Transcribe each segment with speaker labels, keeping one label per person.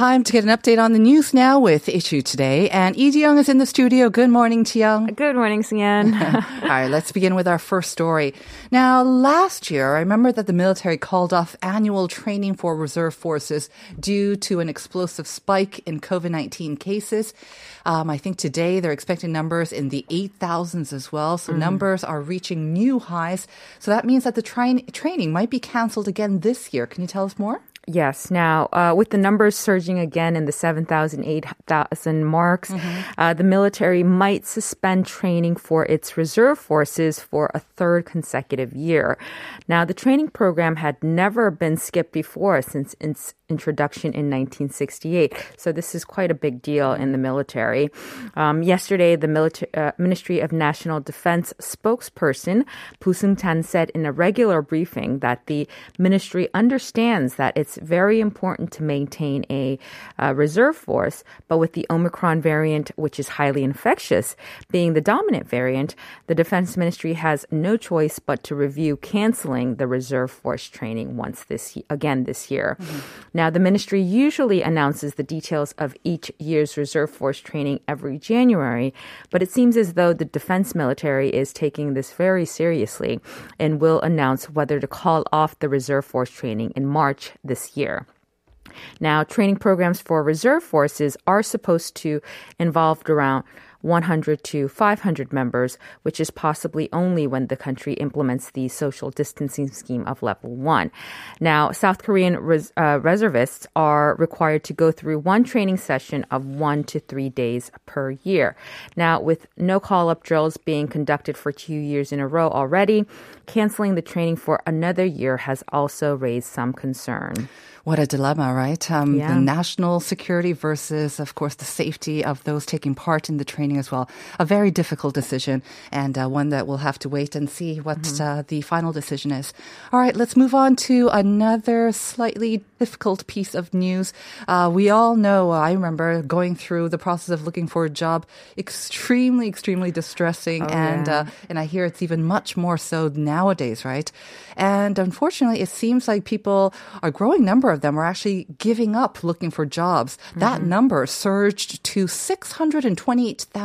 Speaker 1: Time to get an update on the news now with Issue Today. And Lee Young is in the studio. Good morning, Young.
Speaker 2: Good morning, Sian.
Speaker 1: All right, let's begin with our first story. Now, last year, I remember that the military called off annual training for reserve forces due to an explosive spike in COVID 19 cases. Um, I think today they're expecting numbers in the 8,000s as well. So numbers are reaching new highs. So that means that the train- training might be canceled again this year. Can you tell us more?
Speaker 2: Yes. Now, uh, with the numbers surging again in the 7,000, 8,000 marks, uh, the military might suspend training for its reserve forces for a third consecutive year. Now, the training program had never been skipped before since its introduction in 1968. So this is quite a big deal in the military. Um, yesterday, the milita- uh, Ministry of National Defense spokesperson Boo Seung-chan said in a regular briefing that the ministry understands that it's very important to maintain a uh, reserve force, but with the Omicron variant, which is highly infectious, being the dominant variant, the Defense Ministry has no choice but to review canceling the reserve force training once this again this year. Now, the ministry usually announces the details of each year's reserve force training every January, but it seems as though the defense military is taking this very seriously and will announce whether to call off the reserve force training in March this year. Now, training programs for reserve forces are supposed to involve around 100 to 500 members, which is possibly only when the country implements the social distancing scheme of level one. Now, South Korean res- uh, reservists are required to go through one training session of one to three days per year. Now, with no call up drills being conducted for two years in a row already, canceling the training for another year has also raised some concern.
Speaker 1: What a dilemma, right? Um,
Speaker 2: Yeah.
Speaker 1: The national security versus, of course, the safety of those taking part in the training as well. A very difficult decision and uh, one that we'll have to wait and see what uh, the final decision is. All right, let's move on to another slightly difficult piece of news. Uh, we all know, I remember going through the process of looking for a job, extremely, extremely distressing. and,
Speaker 2: yeah.
Speaker 1: uh, and I hear it's even much more so nowadays, right? And unfortunately, it seems like people, a growing number of them are actually giving up looking for jobs. That number surged to 628,000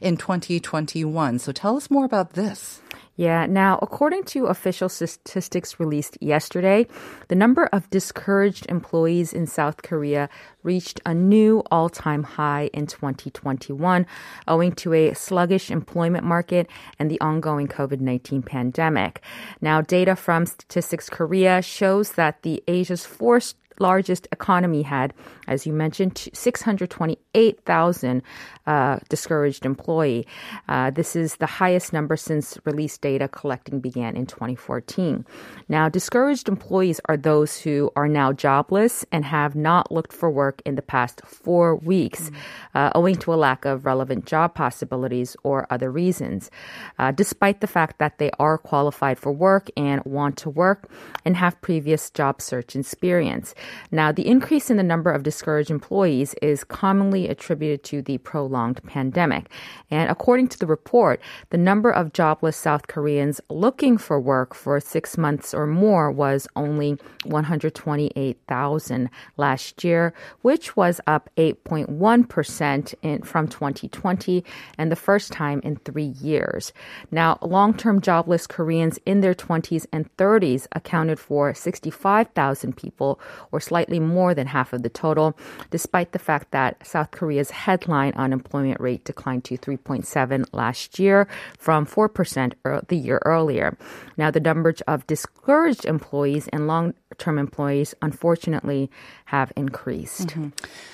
Speaker 1: in 2021. So tell us more about this.
Speaker 2: Yeah. Now, according to official statistics released yesterday, the number of discouraged employees in South Korea reached a new all time high in 2021, owing to a sluggish employment market and the ongoing COVID 19 pandemic. Now, data from Statistics Korea shows that the Asia's fourth largest economy had, as you mentioned, 628,000 uh, discouraged employee. Uh, this is the highest number since release data collecting began in 2014. Now, discouraged employees are those who are now jobless and have not looked for work in the past four weeks, uh, owing to a lack of relevant job possibilities or other reasons. Uh, despite the fact that they are qualified for work and want to work and have previous job search experience. Now, the increase in the number of discouraged employees is commonly attributed to the prolonged pandemic. And according to the report, the number of jobless South Koreans looking for work for six months or more was only 128,000 last year, which was up 8.1% in, from 2020 and the first time in three years. Now, long term jobless Koreans in their 20s and 30s accounted for 65,000 people, or slightly more than half of the total, despite the fact that South Korea's headline unemployment rate declined to 3.7 last year from 4% the year earlier. Now, the number of discouraged employees and long term employees, unfortunately, have increased.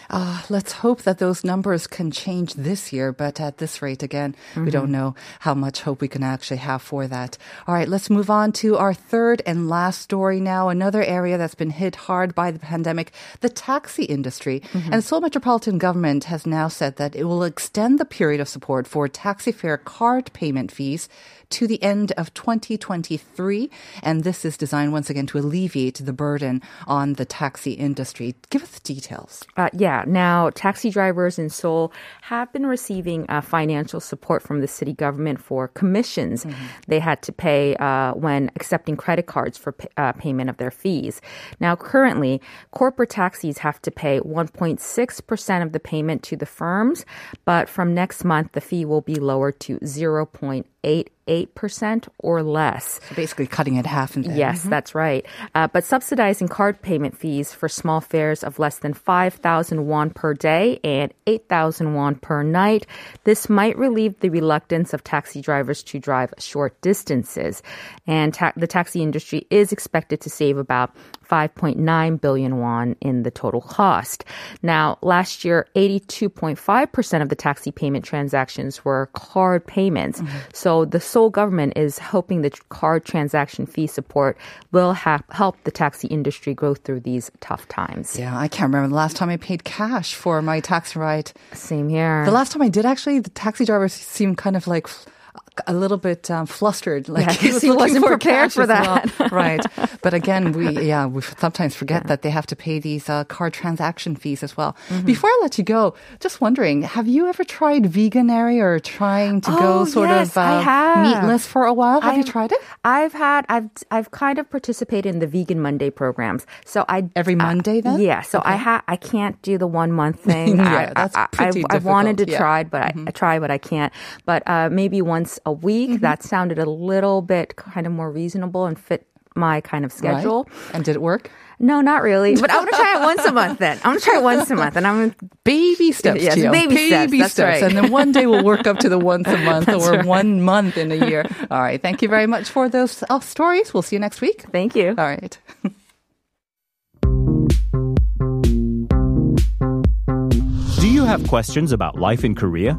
Speaker 1: Uh, let's hope that those numbers can change this year, but at this rate, again, we don't mm-hmm. know how much hope we can actually have for that. All right, let's move on to our third and last story now. Another area that's been hit hard by the pandemic, the taxi industry. Mm-hmm. And Seoul Metropolitan Government has now said that it will extend the period of support for taxi fare card payment fees to the end of 2023. And this is designed once again to alleviate the burden on the taxi industry. Give us the details.
Speaker 2: Uh, yeah, now taxi drivers in Seoul have been receiving uh, financial support from the city government for commissions they had to pay uh, when accepting credit cards for pa- uh, payment of their fees. Now, currently, corporate taxis have to pay 1.6% of the payment to the firms, but from next month, the fee will be lowered to 0.88% or less.
Speaker 1: So basically cutting it half in there.
Speaker 2: Yes, that's right. Uh, but subsidizing card payment fees for small fares of less than 5,000 won per day and 8,000 won per night. This might relieve the reluctance of taxi drivers to drive short distances. And ta- the taxi industry is expected to save about 5.9 billion won in the total cost. Now, last year, 82.5% of the taxi payment transactions were card payments. Mm-hmm. So the Seoul government is hoping the card transaction fee support will ha- help the taxi industry grow through these tough times.
Speaker 1: Yeah, I can't remember the last time I paid cash for my taxi ride.
Speaker 2: Same here.
Speaker 1: The last time I did, actually, the taxi driver seemed kind of like a little bit um, flustered, like
Speaker 2: Yeah,
Speaker 1: he
Speaker 2: 'cause
Speaker 1: was
Speaker 2: he wasn't
Speaker 1: for
Speaker 2: prepared for
Speaker 1: as well.
Speaker 2: that.
Speaker 1: right? But again, we yeah we sometimes forget that they have to pay these uh, card transaction fees as well.
Speaker 2: Mm-hmm.
Speaker 1: Before I let you go, just wondering, have you ever tried Veganuary or trying to go
Speaker 2: Oh,
Speaker 1: sort
Speaker 2: yes,
Speaker 1: of uh, meatless for a while? Have you
Speaker 2: I've-
Speaker 1: tried it?
Speaker 2: I've had I've I've kind of participated in the vegan Monday programs. So I
Speaker 1: Every Monday then?
Speaker 2: Yeah. So I ha I can't do the one month thing.
Speaker 1: Yeah,
Speaker 2: I,
Speaker 1: that's
Speaker 2: I,
Speaker 1: pretty
Speaker 2: I, I wanted to
Speaker 1: yeah.
Speaker 2: try, but I, I try, but I can't. But uh, maybe once a week. That sounded a little bit kind of more reasonable and fit my kind of schedule.
Speaker 1: Right? And did it work?
Speaker 2: No, not really. But I'm gonna try it once a month. Then I'm gonna try it once a month, and I'm gonna
Speaker 1: Baby steps,
Speaker 2: Yes,
Speaker 1: Gio.
Speaker 2: baby steps, that's right.
Speaker 1: And then one day we'll work up to the once a month or one month in a year. All right. Thank you very much for those uh, stories. We'll see you next week.
Speaker 2: thank you.
Speaker 1: All right.
Speaker 3: Do you have questions about life in Korea?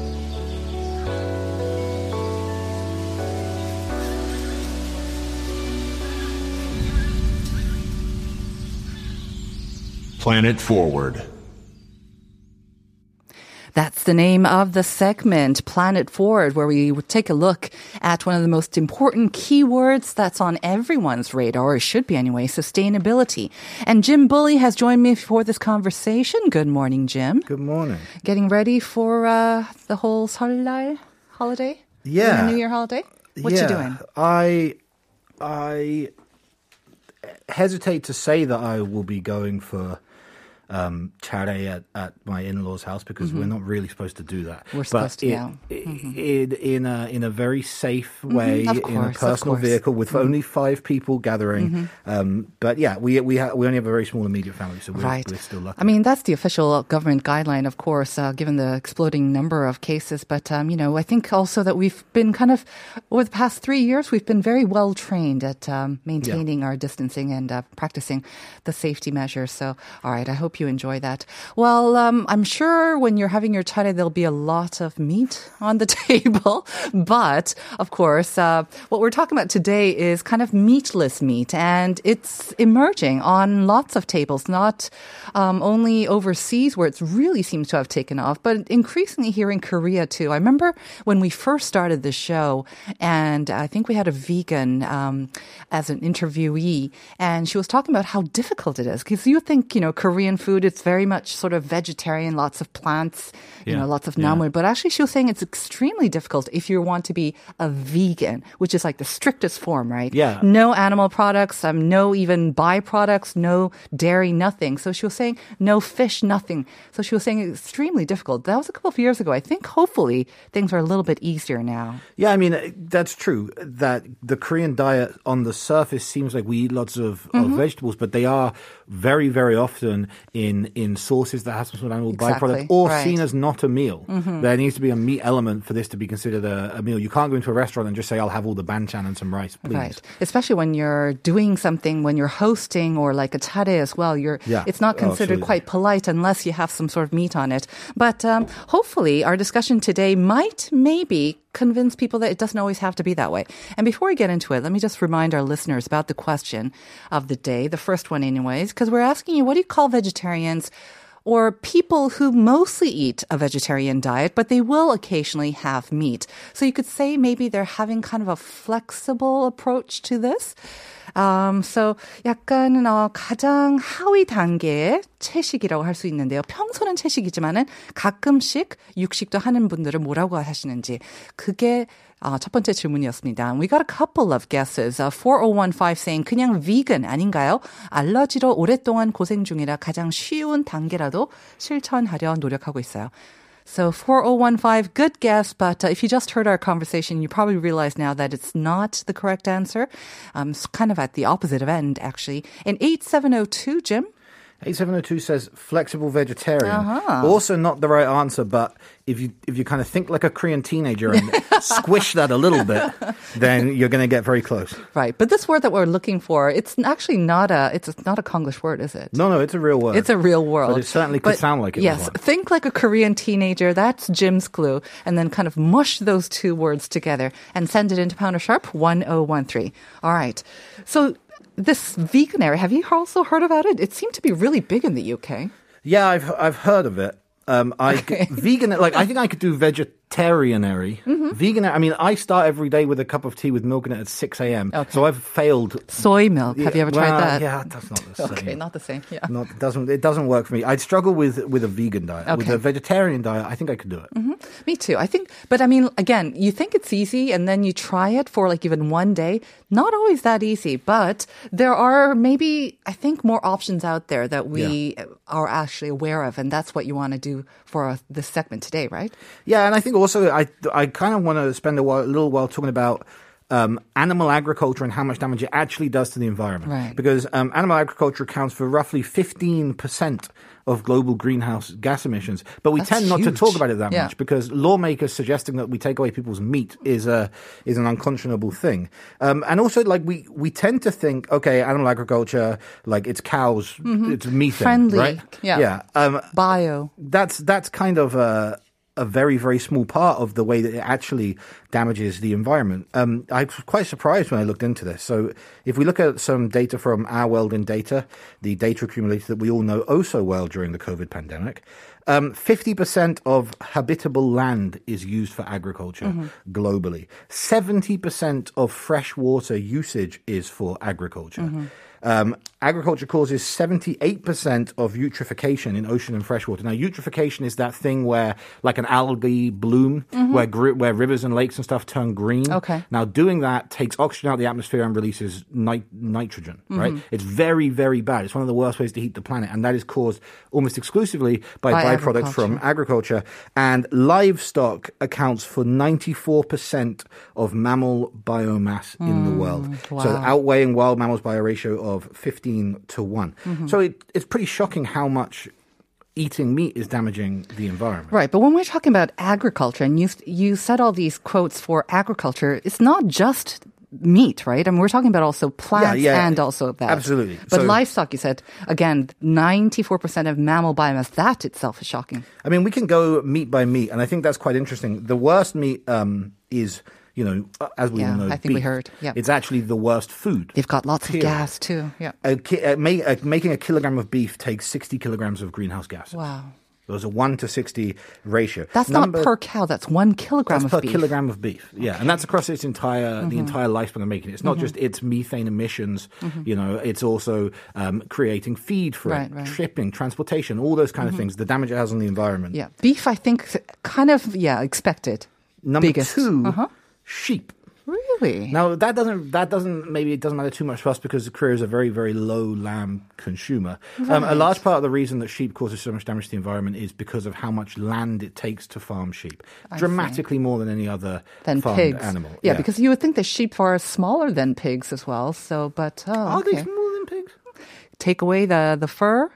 Speaker 4: Planet Forward.
Speaker 1: That's the name of the segment, Planet Forward, where we take a look at one of the most important keywords that's on everyone's radar, or should be anyway, sustainability. And Jim Bully has joined me for this conversation. Good morning, Jim.
Speaker 5: Good morning.
Speaker 1: Getting ready for uh, the whole 설날 holiday?
Speaker 5: Yeah.
Speaker 1: The New Year holiday? What
Speaker 5: yeah,
Speaker 1: you doing?
Speaker 5: I I hesitate to say that I will be going for um, at, at my in-laws' house because we're not really supposed to do that.
Speaker 1: Mm-hmm. We're
Speaker 5: But
Speaker 1: supposed to,
Speaker 5: it-
Speaker 1: yeah. Mm-hmm.
Speaker 5: it- in a in a very safe way,
Speaker 1: of
Speaker 5: in a
Speaker 1: course,
Speaker 5: personal.
Speaker 1: Mm-hmm.
Speaker 5: vehicle with only five people gathering. Um, but yeah, we we ha- we only have a very small immediate family, so we're,
Speaker 1: Right.
Speaker 5: we're still lucky.
Speaker 1: I mean, that's the official government guideline, of course, uh, given the exploding number of cases. But, um, you know, I think also that we've been kind of, over the past three years, we've been very well trained at um, maintaining our distancing and uh, practicing the safety measures. So, all right, I hope you enjoy that. Well, um, I'm sure when you're having your charye, there'll be a lot of meat on the table. But of course, uh, what we're talking about today is kind of meatless meat, and it's emerging on lots of tables, not um, only overseas where it really seems to have taken off, but increasingly here in Korea too. I remember when we first started the show, and I think we had a vegan um, as an interviewee, and she was talking about how difficult it is because you think you know Korean food, it's very much sort of vegetarian, lots of plants, you
Speaker 5: Yeah.
Speaker 1: know, lots of
Speaker 5: Yeah.
Speaker 1: namul. But actually, she was saying it's extremely difficult if you want to be a vegan, which is like the strictest form, right?
Speaker 5: Yeah.
Speaker 1: No animal products, um, no even byproducts, no dairy, nothing. So she was saying no fish, nothing. So she was saying it's extremely difficult. That was a couple of years ago. I think hopefully things are a little bit easier now.
Speaker 5: Yeah, I mean that's true. That the Korean diet on the surface seems like we eat lots of,
Speaker 1: Mm-hmm.
Speaker 5: of vegetables, but they are very, very often in in sources that have some sort of animal
Speaker 1: Exactly,
Speaker 5: byproduct or
Speaker 1: right.
Speaker 5: seen as not a meal.
Speaker 1: Mm-hmm.
Speaker 5: There needs to be a meat element for this to be considered a, a meal. You can't go into a restaurant and just say, "I'll have all the banchan and some rice, please."
Speaker 1: Right. Especially when you're doing something, when you're hosting or like a charye as well, you're,
Speaker 5: Yeah.
Speaker 1: it's not
Speaker 5: Oh,
Speaker 1: considered
Speaker 5: absolutely.
Speaker 1: quite polite unless you have some sort of meat on it. But um, hopefully our discussion today might maybe convince people that it doesn't always have to be that way. And before we get into it, let me just remind our listeners about the question of the day, the first one anyways, because we're asking you, what do you call vegetarians? or people who mostly eat a vegetarian diet, but they will occasionally have meat. So you could say maybe they're having kind of a flexible approach to this. Um, so 약간 어, 가장 하위 단계의 채식이라고 할 수 있는데요. 평소는 채식이지만은 가끔씩 육식도 하는 분들은 뭐라고 하시는지 그게 어, 첫 번째 질문이었습니다. We got a couple of guesses. Uh, 4015 saying 그냥 vegan 아닌가요? 알러지로 오랫동안 고생 중이라 가장 쉬운 단계라도 실천하려 노력하고 있어요. So 4015, good guess, but uh, if you just heard our conversation, you probably realize now that it's not the correct answer. Um, it's kind of at the opposite of end, actually. In 8702, Jim?
Speaker 5: 8702 says flexible vegetarian.
Speaker 1: Uh-huh.
Speaker 5: Also not the right answer, but if you if you kind of think like a Korean teenager and squish that a little bit, then you're going to get very close.
Speaker 1: Right. But this word that we're looking for, it's actually not a, it's not a Konglish word, is it?
Speaker 5: No, no, it's a real word.
Speaker 1: It's a real world.
Speaker 5: But it certainly could sound like it
Speaker 1: Yes. Think like a Korean teenager. That's Jim's clue. And then kind of mush those two words together and send it into Pounder Sharp 1013. All right. So this Veganuary, have you also heard about it? It seemed to be really big in the UK.
Speaker 5: Yeah, I've I've heard of it. Um, I vegan like I think I could do vegetarianary.
Speaker 1: Mm-hmm.
Speaker 5: Vegan. I mean, I start every day with a cup of tea with milk in it at six a.m.
Speaker 1: Okay.
Speaker 5: So I've failed.
Speaker 1: Soy milk. Have you ever tried that?
Speaker 5: Yeah, that's not the same.
Speaker 1: Okay, not the same. Yeah.
Speaker 5: Not doesn't it doesn't work for me. I'd struggle with with a vegan diet. With a vegetarian diet, I think I could do it.
Speaker 1: Me too. I think, but I mean, again, you think it's easy and then you try it for like even one day. Not always that easy, but there are maybe, I think, more options out there that we are actually aware of. And that's what you want to do for uh, this segment today, right?
Speaker 5: Yeah, and I think also I I kind of want to spend a, while, a little while talking about. Um, animal agriculture and how much damage it actually does to the environment.
Speaker 1: Right.
Speaker 5: Because um, animal agriculture accounts for roughly 15% of global greenhouse gas emissions. But we
Speaker 1: That's
Speaker 5: tend not to talk about it that
Speaker 1: Yeah.
Speaker 5: much because lawmakers suggesting that we take away people's meat is a is an unconscionable thing. Um, and also, like we we tend to think, okay, animal agriculture, like it's cows, it's methane,
Speaker 1: Mm-hmm. Friendly.
Speaker 5: right?
Speaker 1: Yeah.
Speaker 5: yeah. Um,
Speaker 1: Bio.
Speaker 5: that's that's kind of a a very very small part of the way that it actually damages the environment. Um, I was quite surprised when I looked into this. So if we look at some data from our world in data, the data accumulated that we all know oh so well during the COVID pandemic. Um, 50% of habitable land is used for agriculture globally. 70% of fresh water usage is for agriculture. Um, agriculture causes 78% of eutrophication in ocean and freshwater. Now, eutrophication is that thing where, like an algae bloom, mm-hmm. where gri- where rivers and lakes and stuff turn green.
Speaker 1: Okay.
Speaker 5: Now, doing that takes oxygen out of the atmosphere and releases nit- nitrogen. Mm-hmm. Right? It's very, very bad. It's one of the worst ways to heat the planet, and that is caused almost exclusively by,
Speaker 1: By
Speaker 5: byproducts from agriculture. And livestock accounts for 94% of mammal biomass in the mm, world.
Speaker 1: Wow.
Speaker 5: So outweighing wild mammals by a ratio of 15 to one So it, it's pretty shocking how much eating meat is damaging the environment.
Speaker 1: Right, but when we're talking about agriculture, and you you said all these quotes for agriculture, it's not just meat, right? I mean, we're talking about also plants
Speaker 5: yeah,
Speaker 1: and also that.
Speaker 5: absolutely.
Speaker 1: But
Speaker 5: So-
Speaker 1: livestock, you said, again, 94% of mammal biomass, that itself is shocking.
Speaker 5: I mean, we can go meat by meat, and I think that's quite interesting. The worst meat um, is, you know, as we
Speaker 1: Yeah,
Speaker 5: all know,
Speaker 1: I think we heard, yeah.
Speaker 5: It's actually the worst food.
Speaker 1: They've got lots
Speaker 5: Period.
Speaker 1: of gas too. Yeah.
Speaker 5: A ki- ma- making a kilogram of beef takes 60 kilograms of greenhouse gases.
Speaker 1: Wow.
Speaker 5: There's a 1 to 60 ratio.
Speaker 1: That's
Speaker 5: Number-
Speaker 1: not per cow, that's one kilogram
Speaker 5: That's
Speaker 1: of
Speaker 5: per
Speaker 1: beef.
Speaker 5: kilogram of beef. Yeah, and that's across its entire the entire lifespan of making it. It's not just its methane emissions. You know, it's also um, creating feed for
Speaker 1: Right,
Speaker 5: it,
Speaker 1: right.
Speaker 5: shipping, transportation, all those kind of things. The damage it has on the environment.
Speaker 1: Yeah. Beef, I think, kind of, yeah, expected.
Speaker 5: Number
Speaker 1: Biggest.
Speaker 5: 2
Speaker 1: Uh-huh.
Speaker 5: Sheep.
Speaker 1: Really?
Speaker 5: Now that doesn't that doesn't maybe it doesn't matter too much for us because the Korea is a very very low lamb consumer. Um, a large part of the reason that sheep causes so much damage to the environment is because of how much land it takes to farm sheep, dramatically more than any other
Speaker 1: Than
Speaker 5: farmed
Speaker 1: pigs.
Speaker 5: animal.
Speaker 1: Yeah, because you would think that sheep are smaller than pigs as well. So, but, oh,
Speaker 5: are
Speaker 1: okay.
Speaker 5: they smaller than pigs?
Speaker 1: Take away the, the fur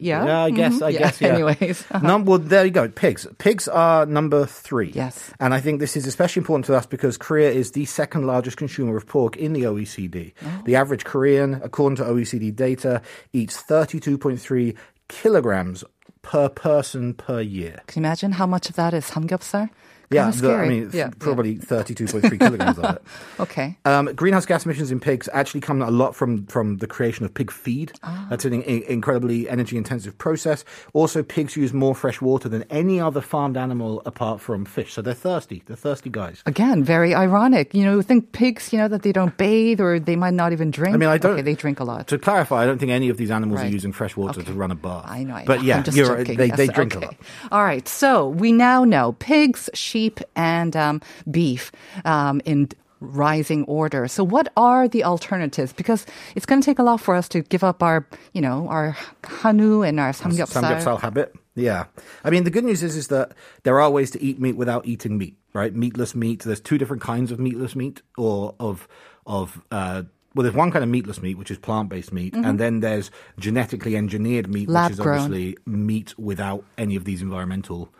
Speaker 1: yeah?
Speaker 5: Yeah, I guess.
Speaker 1: Mhm.
Speaker 5: I guess. Yeah.
Speaker 1: Anyways. uh-huh.
Speaker 5: Num- well, there you go. Pigs. Pigs are number three.
Speaker 1: Yes.
Speaker 5: And I think this is especially important to us because Korea is the second largest consumer of pork in the OECD.
Speaker 1: Oh.
Speaker 5: The average Korean, according to OECD data, eats 32.3 kilograms per person per year.
Speaker 1: Can you imagine how much of that is samgyeopsal?
Speaker 5: Yeah, the- I mean,
Speaker 1: yeah,
Speaker 5: probably 32.3 kilograms of it.
Speaker 1: Okay.
Speaker 5: Um, greenhouse gas emissions in pigs actually come a lot from, from the creation of pig feed.
Speaker 1: Ah.
Speaker 5: That's an in- incredibly energy intensive process. Also, pigs use more fresh water than any other farmed animal apart from fish. So they're thirsty. They're thirsty guys.
Speaker 1: Again, very ironic. You know, you think pigs, you know, that they don't bathe or they might not even drink.
Speaker 5: I mean, I don't.
Speaker 1: Okay, they drink a lot.
Speaker 5: To clarify, I don't think any of these animals
Speaker 1: Right.
Speaker 5: are using fresh water to run a bath.
Speaker 1: I know. I
Speaker 5: But yeah,
Speaker 1: I'm just
Speaker 5: you're,
Speaker 1: joking.
Speaker 5: they,
Speaker 1: Yes,
Speaker 5: they drink
Speaker 1: okay.
Speaker 5: a lot.
Speaker 1: All right. So we now know pigs, sheep, and um, beef um, in rising order. So what are the alternatives? Because it's going to take a lot for us to give up our, you know, our hanu and our samgyeopsal.
Speaker 5: Samgyeopsal habit. Yeah. I mean, the good news is, is that there are ways to eat meat without eating meat, right? Meatless meat. There's two different kinds of meatless meat or of, of, uh, well, there's one kind of meatless meat, which is plant-based meat, and then there's genetically engineered meat, which is
Speaker 1: Mm-hmm. Lab-grown.
Speaker 5: obviously meat without any of these environmental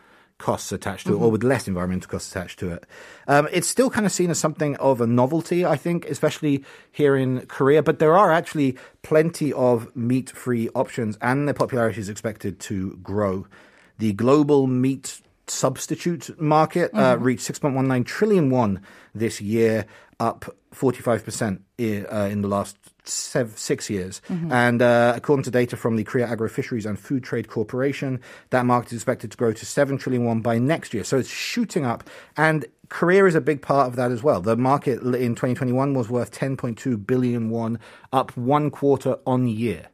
Speaker 5: costs attached to it,
Speaker 1: Mm-hmm.
Speaker 5: or with less environmental costs attached to it. Um, it's still kind of seen as something of a novelty, I think, especially here in Korea. But there are actually plenty of meat-free options, and their popularity is expected to grow. The global meat substitute market uh, reached 6.19 trillion won this year, up 45% i- uh, in the last sev- six years. And uh, according to data from the Korea Agro Fisheries and Food Trade Corporation, that market is expected to grow to 7 trillion won by next year. So it's shooting up. And Korea is a big part of that as well. The market in 2021 was worth 10.2 billion won, up one quarter on year.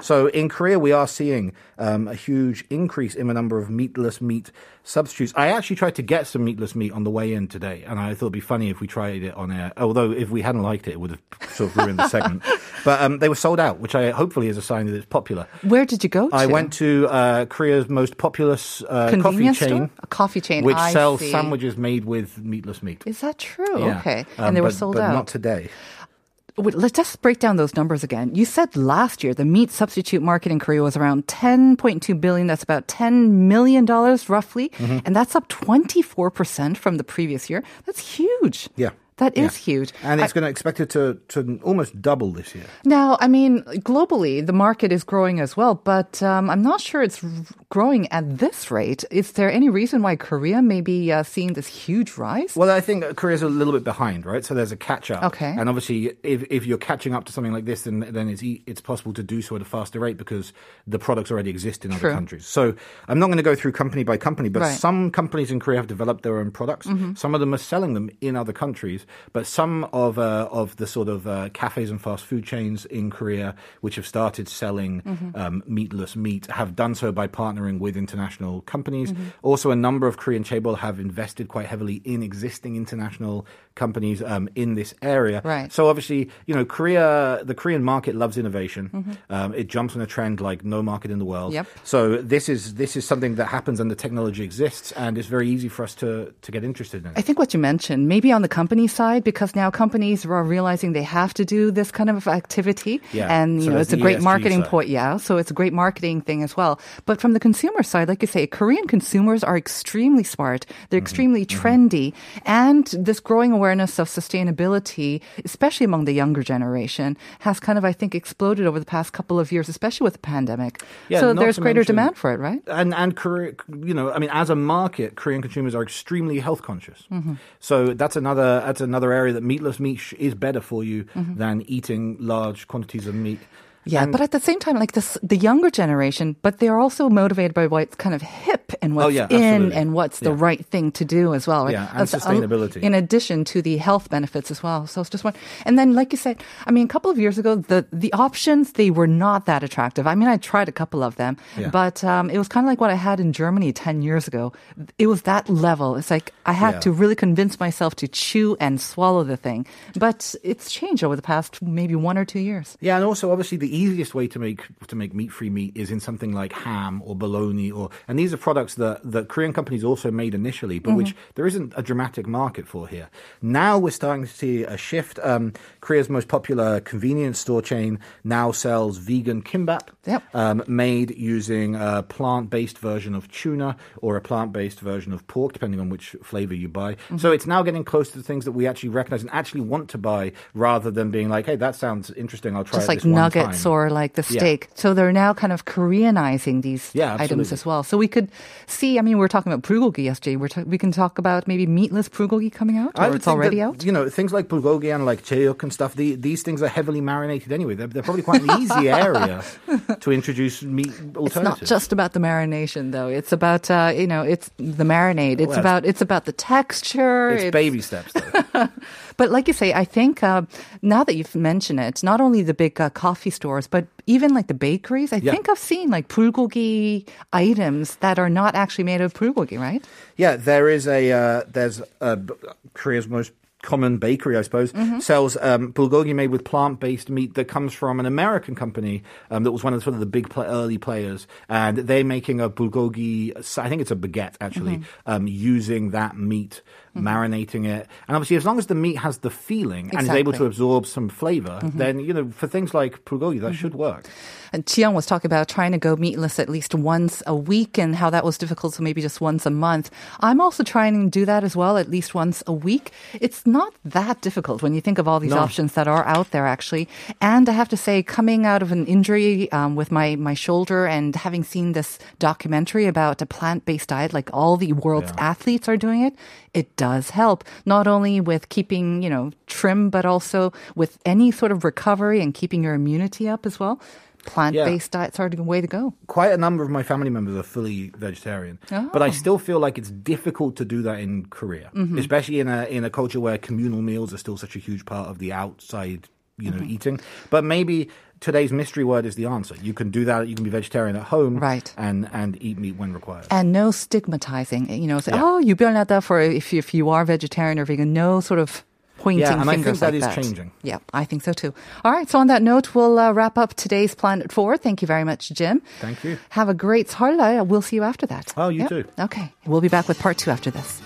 Speaker 5: So in Korea, we are seeing um, a huge increase in the number of meatless meat substitutes. I actually tried to get some meatless meat on the way in today, and I thought it'd be funny if we tried it on air. Although if we hadn't liked it, it would have sort of ruined the segment. But um, they were sold out, which I hopefully is a sign that it's popular.
Speaker 1: Where did you go to?
Speaker 5: I went to uh, Korea's most populous uh, coffee chain,
Speaker 1: store? A coffee chain,
Speaker 5: which
Speaker 1: I
Speaker 5: sells
Speaker 1: see.
Speaker 5: sandwiches made with meatless meat.
Speaker 1: Is that true?
Speaker 5: Yeah.
Speaker 1: Okay.
Speaker 5: Um,
Speaker 1: and they were
Speaker 5: but-
Speaker 1: sold
Speaker 5: but
Speaker 1: out.
Speaker 5: Not today.
Speaker 1: Wait, let's just break down those numbers again. You said last year the meat substitute market in Korea was around 10.2 billion. That's about 10 million dollars roughly,
Speaker 5: Mm-hmm.
Speaker 1: and that's up 24% from the previous year. That's huge.
Speaker 5: Yeah.
Speaker 1: That is
Speaker 5: Yeah.
Speaker 1: huge.
Speaker 5: And
Speaker 1: I-
Speaker 5: it's going to expect it to, to almost double this year.
Speaker 1: Now, I mean, globally, the market is growing as well, but um, I'm not sure it's growing at this rate. Is there any reason why Korea may be uh, seeing this huge rise?
Speaker 5: Well, I think Korea's a little bit behind, right? So there's a catch up.
Speaker 1: Okay.
Speaker 5: And obviously, if, if you're catching up to something like this, then then it's e- it's possible to do so at a faster rate because the products already exist in other
Speaker 1: True.
Speaker 5: countries. So I'm not going to go through company by company, but
Speaker 1: Right.
Speaker 5: some companies in Korea have developed their own products. Some of them are selling them in other countries, but some of uh, of the sort of uh, cafes and fast food chains in Korea, which have started selling um, meatless meat, have done so by partnering with international companies. Also, a number of Korean chaebol have invested quite heavily in existing international companies um, in this area.
Speaker 1: Right.
Speaker 5: So obviously, you know, Korea, the Korean market loves innovation. Um, it jumps on a trend like no market in the world.
Speaker 1: Yep.
Speaker 5: So this is this is something that happens and the technology exists, and it's very easy for us to to get interested in.
Speaker 1: I think what you mentioned, maybe on the company side because now companies are realizing they have to do this kind of activity,
Speaker 5: Yeah.
Speaker 1: and you
Speaker 5: So
Speaker 1: know it's a great
Speaker 5: ESG
Speaker 1: marketing point. Yeah, so it's a great marketing thing as well. But from the consumer side, like you say, Korean consumers are extremely smart. They're
Speaker 5: Mm-hmm.
Speaker 1: extremely trendy, and this growing awareness of sustainability, especially among the younger generation, has kind of I think exploded over the past couple of years, especially with the pandemic.
Speaker 5: Yeah,
Speaker 1: so there's greater
Speaker 5: mention-
Speaker 1: demand for it, right?
Speaker 5: And and Korea, you know, I mean, as a market, Korean consumers are extremely health conscious.
Speaker 1: Mm-hmm.
Speaker 5: So that's another that's another area that meatless meat is better for you than eating large quantities of meat.
Speaker 1: Yeah,
Speaker 5: And-
Speaker 1: but at the same time, like this, the younger generation, but they're also motivated by what's kind of hip and what's
Speaker 5: Oh, yeah,
Speaker 1: in and what's the
Speaker 5: Yeah.
Speaker 1: right thing to do as well. Right?
Speaker 5: Yeah, and
Speaker 1: That's, uh,
Speaker 5: sustainability.
Speaker 1: In addition to the health benefits as well. So it's just one. And then, like you said, I mean, a couple of years ago, the the options they were not that attractive. I mean, I tried a couple of them,
Speaker 5: Yeah.
Speaker 1: but um, it was kind of like what I had in Germany ten years ago. It was that level. It's like I had to really convince myself to chew and swallow the thing. But it's changed over the past maybe one or two years.
Speaker 5: Yeah, and also obviously the easiest way to make to make meat free meat is in something like ham or bologna or and these are products that that Korean companies also made initially, but which
Speaker 1: Mm-hmm.
Speaker 5: there isn't a dramatic market for here. Now we're starting to see a shift. Um, Korea's most popular convenience store chain now sells vegan kimbap,
Speaker 1: Yep.
Speaker 5: um, made using a plant based version of tuna or a plant based version of pork, depending on which flavor you buy.
Speaker 1: Mm-hmm.
Speaker 5: So it's now getting close to the things that we actually recognize and actually want to buy, rather than being like, "Hey, that sounds interesting. I'll try
Speaker 1: just
Speaker 5: it
Speaker 1: like
Speaker 5: this one
Speaker 1: nuggets
Speaker 5: time."
Speaker 1: Or like the
Speaker 5: Yeah.
Speaker 1: steak. So they're now kind of Koreanizing these
Speaker 5: Yeah,
Speaker 1: items as well. So we could see. I mean, we are talking about bulgogi yesterday. We're ta- we can talk about maybe meatless bulgogi coming out,
Speaker 5: I would
Speaker 1: it's already
Speaker 5: that,
Speaker 1: out.
Speaker 5: You know, things like bulgogi and like cheok and stuff. The, these things are heavily marinated anyway. They're, they're probably quite an easy area to introduce meat alternatives.
Speaker 1: It's not just about the marination, though. It's about uh, you know, it's the marinade. It's
Speaker 5: Well,
Speaker 1: about it's about the texture.
Speaker 5: it's baby steps. Though.
Speaker 1: But like you say, I think uh, now that you've mentioned it, not only the big uh, coffee stores, but even like the bakeries, I
Speaker 5: Yeah.
Speaker 1: think I've seen like bulgogi items that are not actually made of bulgogi, right?
Speaker 5: Yeah, there is a uh, there's a, Korea's most common bakery, I suppose, sells um, bulgogi made with plant-based meat that comes from an American company um, that was one of the, sort of the big pla early players, and they're making a bulgogi. I think it's a baguette actually, um, using that meat. Mm-hmm. Marinating it, and obviously, as long as the meat has the feeling and is able to absorb some flavor, mm-hmm. then you know for things like bulgogi, that should mm-hmm. work.
Speaker 1: And Chiang was talking about trying to go meatless at least once a week and how that was difficult, so maybe just once a month. I'm also trying to do that as well, at least once a week. It's not that difficult when you think of all these
Speaker 5: No.
Speaker 1: options that are out there, actually. And I have to say, coming out of an injury um, with my, my shoulder and having seen this documentary about a plant based diet, like all the world's athletes are doing it, it does help. Not only with keeping, you know, trim, but also with any sort of recovery and keeping your immunity up as well. Plant-based diets are the way to go.
Speaker 5: quite a number of my family members are fully vegetarian, but I oh. still feel like it's difficult to do that in Korea, mm-hmm. especially in a in a culture where communal meals are still such a huge part of the outside, you know, eating. But maybe today's mystery word is the answer. You can do that. You can be vegetarian at home,
Speaker 1: Right.
Speaker 5: and and eat meat when required.
Speaker 1: And no stigmatizing. You know, say,
Speaker 5: Yeah.
Speaker 1: oh, you better that for if you, if you are vegetarian or vegan. No sort of pointing
Speaker 5: Yeah, and I
Speaker 1: fingers
Speaker 5: think that
Speaker 1: like
Speaker 5: is
Speaker 1: that.
Speaker 5: changing.
Speaker 1: Yeah, I think so too. All right. So on that note, we'll uh, wrap up today's Planet Forward. Thank you very much, Jim.
Speaker 5: Thank you.
Speaker 1: Have a great Seollal. We'll see you after that.
Speaker 5: Oh, you
Speaker 1: Yep.
Speaker 5: too.
Speaker 1: Okay. We'll be back with part two after this.